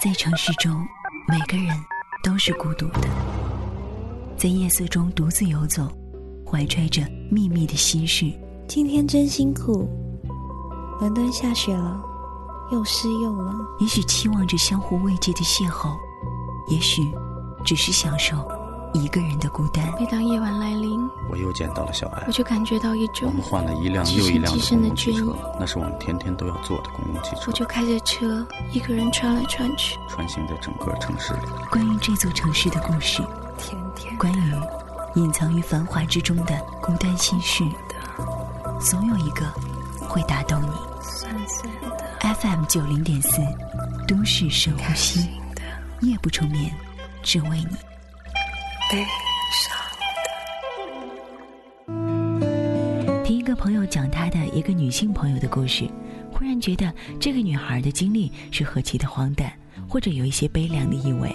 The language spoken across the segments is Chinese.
在城市中，每个人都是孤独的，在夜色中独自游走，怀揣着秘密的心事。今天真辛苦，伦敦下雪了，又湿又冷。也许期望着相互慰藉的邂逅，也许只是享受。一个人的孤单。每当夜晚来临，我又见到了小艾。我就感觉到一种我们换了一辆又一辆的公共汽车，那是我们天天都要坐的公共汽车。我就开着车，一个人穿来穿去，穿行在整个城市里。关于这座城市的故事，天天关于隐藏于繁华之中的孤单心事，总有一个会打动你。酸酸的 FM 九零点四，都市深呼吸，夜不成眠，只为你。悲伤的。听一个朋友讲他的一个女性朋友的故事，忽然觉得这个女孩的经历是何其的荒诞，或者有一些悲凉的意味。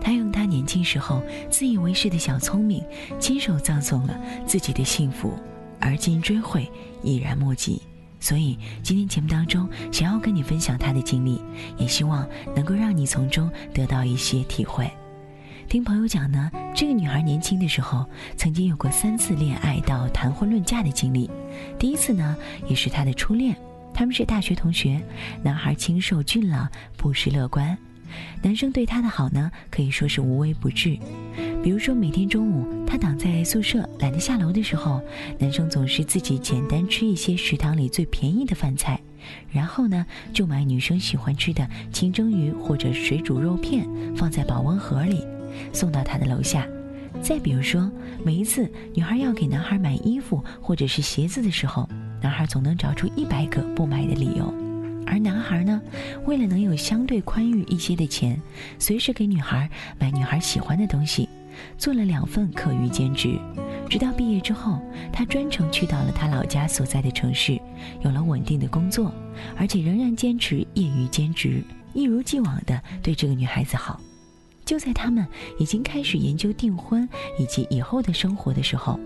她用她年轻时候自以为是的小聪明，亲手葬送了自己的幸福，而今追悔已然莫及。所以今天节目当中，想要跟你分享她的经历，也希望能够让你从中得到一些体会。听朋友讲呢，这个女孩年轻的时候曾经有过三次恋爱到谈婚论嫁的经历。第一次呢，也是她的初恋。他们是大学同学，男孩清瘦俊朗，朴实乐观。男生对她的好呢，可以说是无微不至。比如说每天中午，他躺在宿舍懒得下楼的时候，男生总是自己简单吃一些食堂里最便宜的饭菜，然后呢，就买女生喜欢吃的清蒸鱼或者水煮肉片，放在保温盒里。送到他的楼下。再比如说，每一次女孩要给男孩买衣服或者是鞋子的时候，男孩总能找出一百个不买的理由。而男孩呢，为了能有相对宽裕一些的钱，随时给女孩买女孩喜欢的东西，做了两份课余兼职。直到毕业之后，他专程去到了他老家所在的城市，有了稳定的工作，而且仍然坚持业余兼职，一如既往的对这个女孩子好。就在他们已经开始研究订婚以及以后的生活的时候，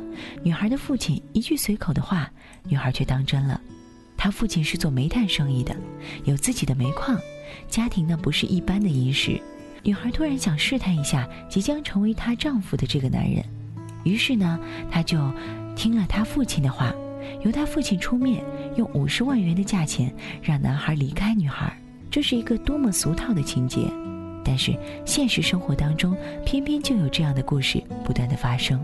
女孩的父亲一句随口的话，女孩却当真了。他父亲是做煤炭生意的，有自己的煤矿，家庭呢不是一般的殷实。女孩突然想试探一下即将成为她丈夫的这个男人，于是呢，她就听了她父亲的话，由她父亲出面，用五十万元的价钱让男孩离开女孩。这是一个多么俗套的情节！但是现实生活当中，偏偏就有这样的故事不断的发生。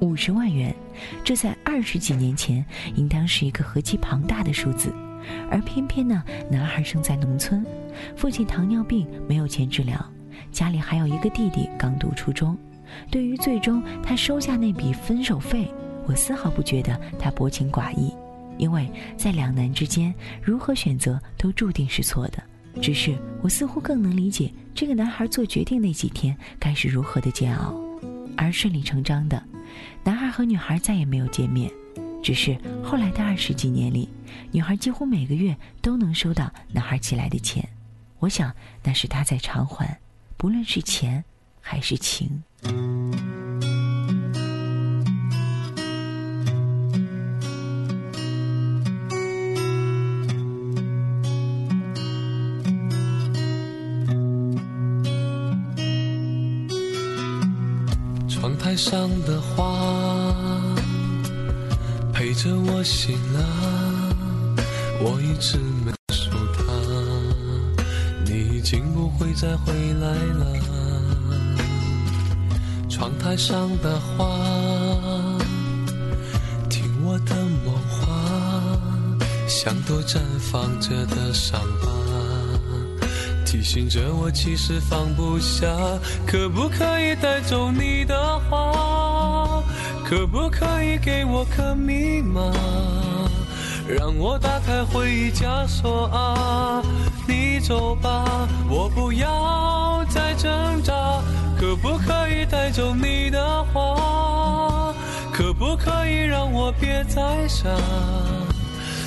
五十万元，这在二十几年前应当是一个何其庞大的数字，而偏偏呢，男孩生在农村，父亲糖尿病没有钱治疗，家里还有一个弟弟刚读初中。对于最终他收下那笔分手费，我丝毫不觉得他薄情寡义，因为在两难之间，如何选择都注定是错的。只是我似乎更能理解这个男孩做决定那几天该是如何的煎熬，而顺理成章的，男孩和女孩再也没有见面。只是后来的二十几年里，女孩几乎每个月都能收到男孩寄来的钱，我想那是他在偿还，不论是钱还是情。台上的花陪着我醒了，我一直没说它，你已经不会再回来了。窗台上的花，听我的梦话，像朵绽放着的伤疤。提醒着我，其实放不下。可不可以带走你的话？可不可以给我个密码，让我打开回忆枷锁啊？你走吧，我不要再挣扎。可不可以带走你的话？可不可以让我别再想？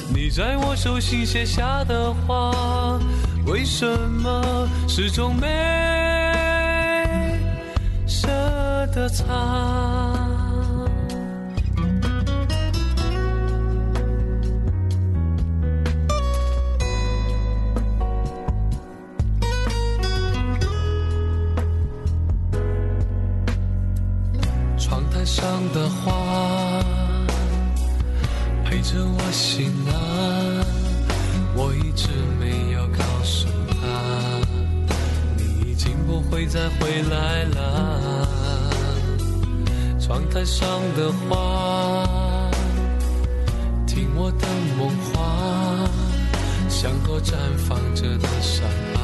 你在我手心写下的话。为什么始终没舍得擦窗台上的花陪着我醒来我一直没有看告诉他，你已经不会再回来了。窗台上的花，听我的梦话，像朵绽放着的伤疤。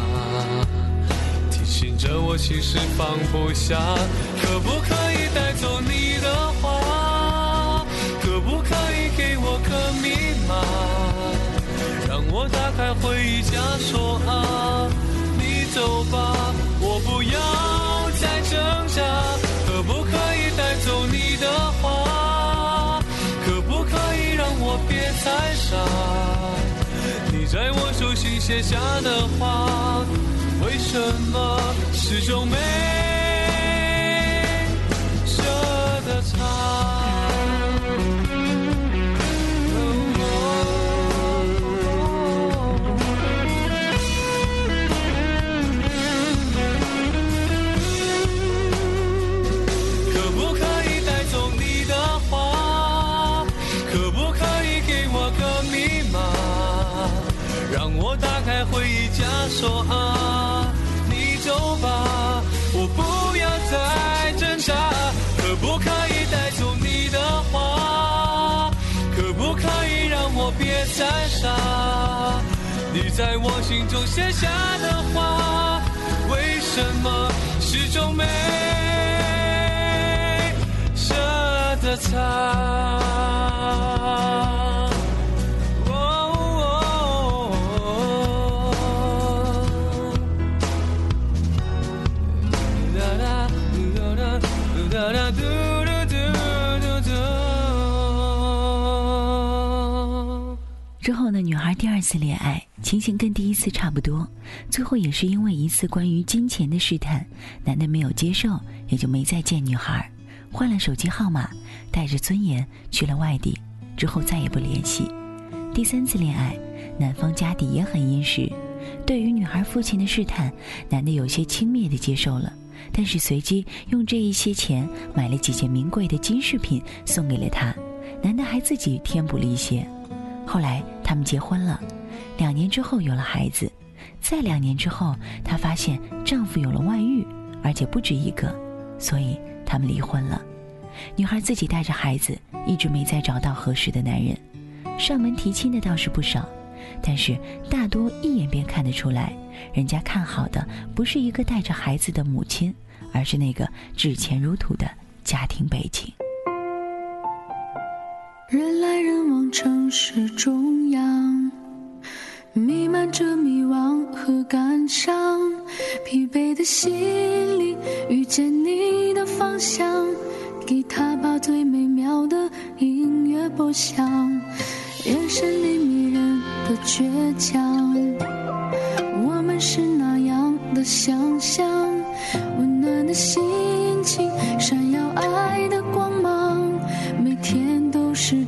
提醒着，我其实放不下。可不可我打开回忆夹说啊？你走吧，我不要再挣扎。可不可以带走你的话？可不可以让我别再傻？你在我手心写下的话。为什么始终没心中写下的话，为什么始终没舍得擦？之后呢，女孩第二次恋爱情形跟第一次差不多，最后也是因为一次关于金钱的试探，男的没有接受，也就没再见女孩，换了手机号码，带着尊严去了外地，之后再也不联系。第三次恋爱，男方家底也很殷实，对于女孩父亲的试探，男的有些轻蔑地接受了，但是随即用这一些钱买了几件名贵的金饰品送给了她，男的还自己添补了一些。后来他们结婚了，两年之后有了孩子，再两年之后，她发现丈夫有了外遇，而且不止一个，所以他们离婚了。女孩自己带着孩子，一直没再找到合适的男人，上门提亲的倒是不少，但是大多一眼便看得出来，人家看好的不是一个带着孩子的母亲，而是那个纸钱如土的家庭背景。人来人往，城市中央，弥漫着迷惘和感伤。疲惫的心里，遇见你的方向。吉他把最美妙的音乐播响，眼神里迷人的倔强。我们是那样的想象，温暖的心情，闪耀爱的光芒。每天都。是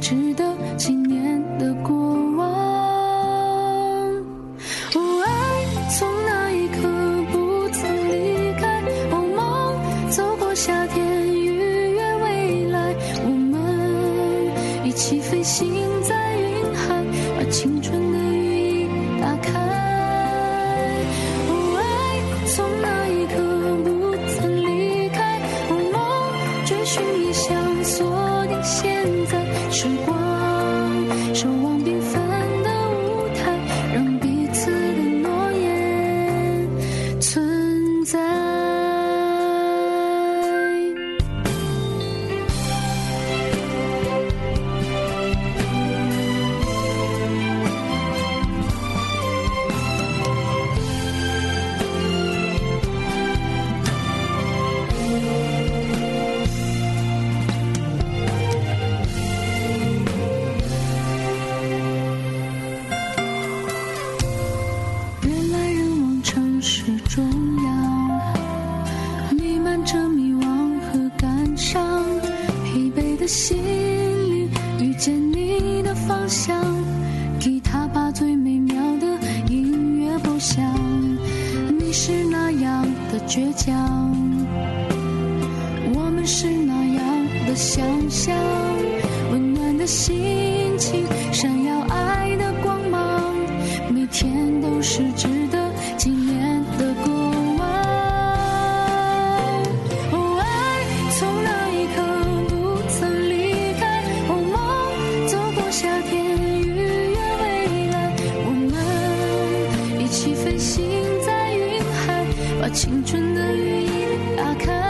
心里遇见你的方向，吉他把最美妙的音乐播响，你是那样的倔强，我们是那样的想象，温暖的心情闪耀。青春的羽翼打开。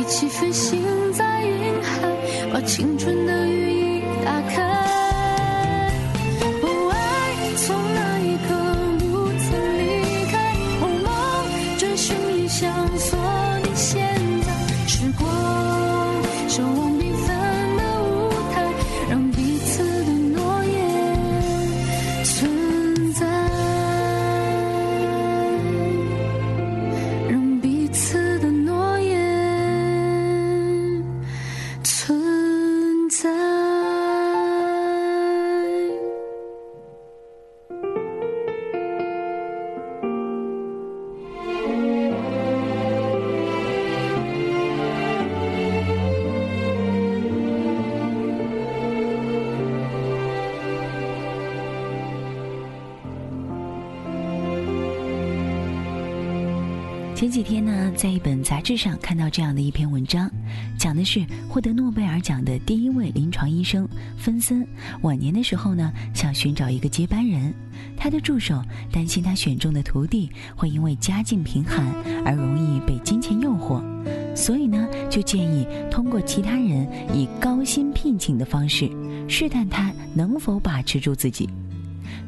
一起飞行在云海把青春的前几天呢，在一本杂志上看到这样的一篇文章，讲的是获得诺贝尔奖的第一位临床医生芬森晚年的时候呢，想寻找一个接班人。他的助手担心他选中的徒弟会因为家境贫寒而容易被金钱诱惑，所以呢，就建议通过其他人以高薪聘请的方式试探他能否把持住自己。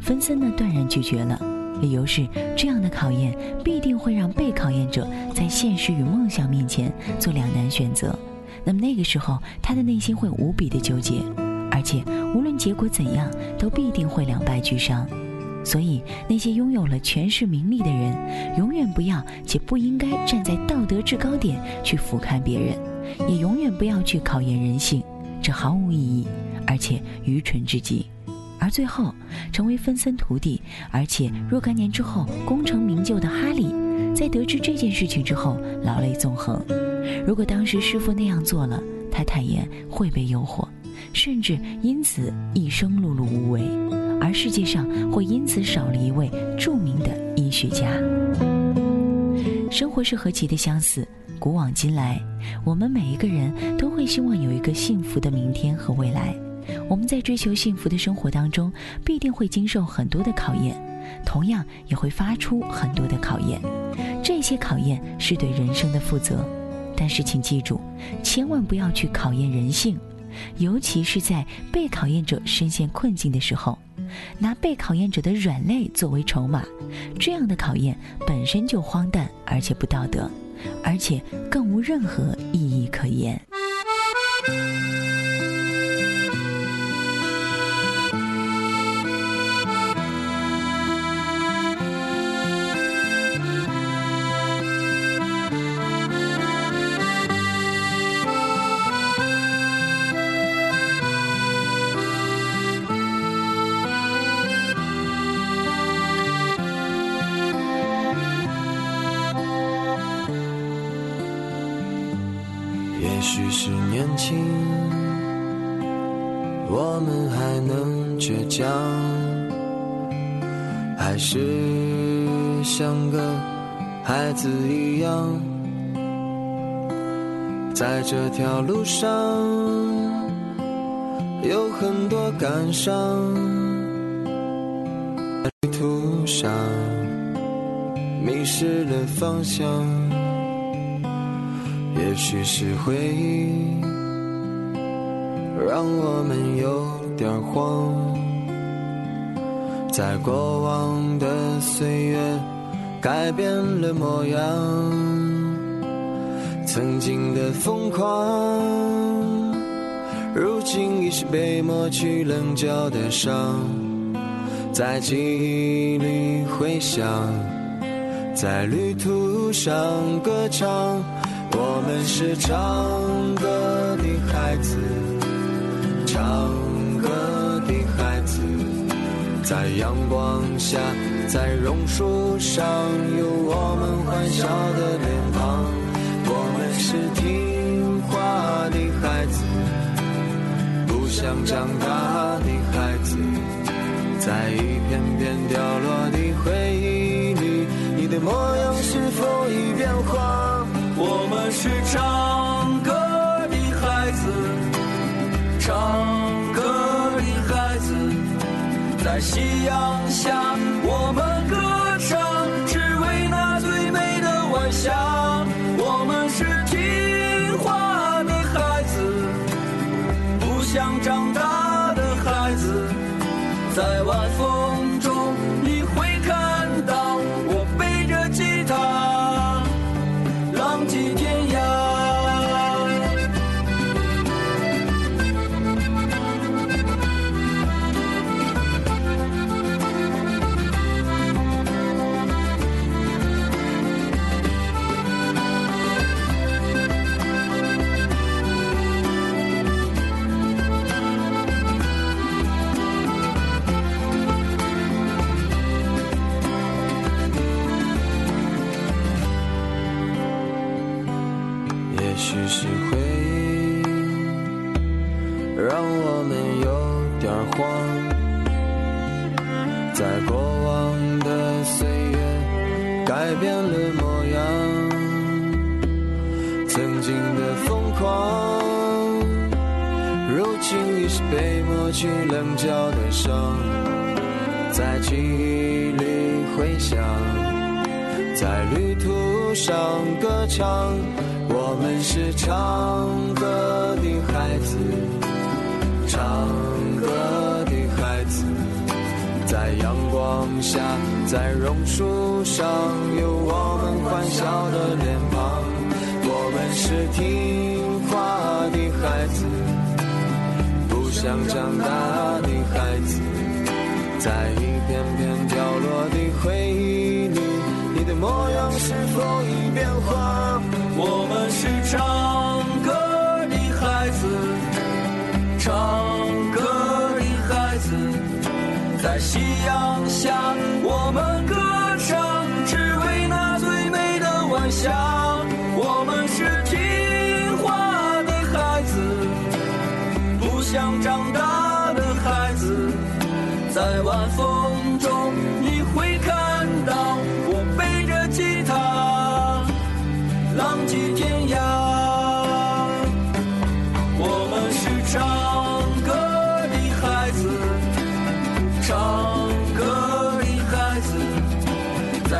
芬森呢，断然拒绝了。理由是，这样的考验必定会让被考验者在现实与梦想面前做两难选择。那么那个时候，他的内心会无比的纠结，而且无论结果怎样，都必定会两败俱伤。所以，那些拥有了权势名利的人，永远不要且不应该站在道德制高点去俯瞰别人，也永远不要去考验人性，这毫无意义，而且愚蠢至极。而最后，成为芬森徒弟，而且若干年之后功成名就的哈利，在得知这件事情之后，老泪纵横。如果当时师傅那样做了，他坦言会被诱惑，甚至因此一生碌碌无为，而世界上会因此少了一位著名的医学家。生活是何其的相似，古往今来，我们每一个人都会希望有一个幸福的明天和未来。我们在追求幸福的生活当中，必定会经受很多的考验，同样也会发出很多的考验。这些考验是对人生的负责，但是请记住，千万不要去考验人性，尤其是在被考验者深陷困境的时候，拿被考验者的软肋作为筹码，这样的考验本身就荒诞而且不道德，而且更无任何意义可言。许是年轻，我们还能倔强，还是像个孩子一样，在这条路上有很多感伤，旅途上迷失了方向。也许是回忆让我们有点慌，在过往的岁月改变了模样，曾经的疯狂，如今已是被抹去棱角的伤，在记忆里回响，在旅途上歌唱。我们是唱歌的孩子，唱歌的孩子，在阳光下，在榕树上，有我们欢笑的脸庞。我们是听话的孩子，不想长大的孩子，在一片片掉落的回忆里，你的模样是否已变化？我们是唱歌的孩子，唱歌的孩子，在夕阳下，我们在旅途上歌唱，我们是唱歌的孩子，唱歌的孩子，在阳光下，在榕树上，有我们欢笑的脸庞。我们是听话的孩子，不想长大的孩子，在一片片掉落的回忆。模样是否已变化？我们是唱歌的孩子，唱歌的孩子，在夕阳下，我们歌唱，只为那最美的晚霞。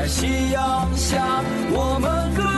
在夕阳下，我们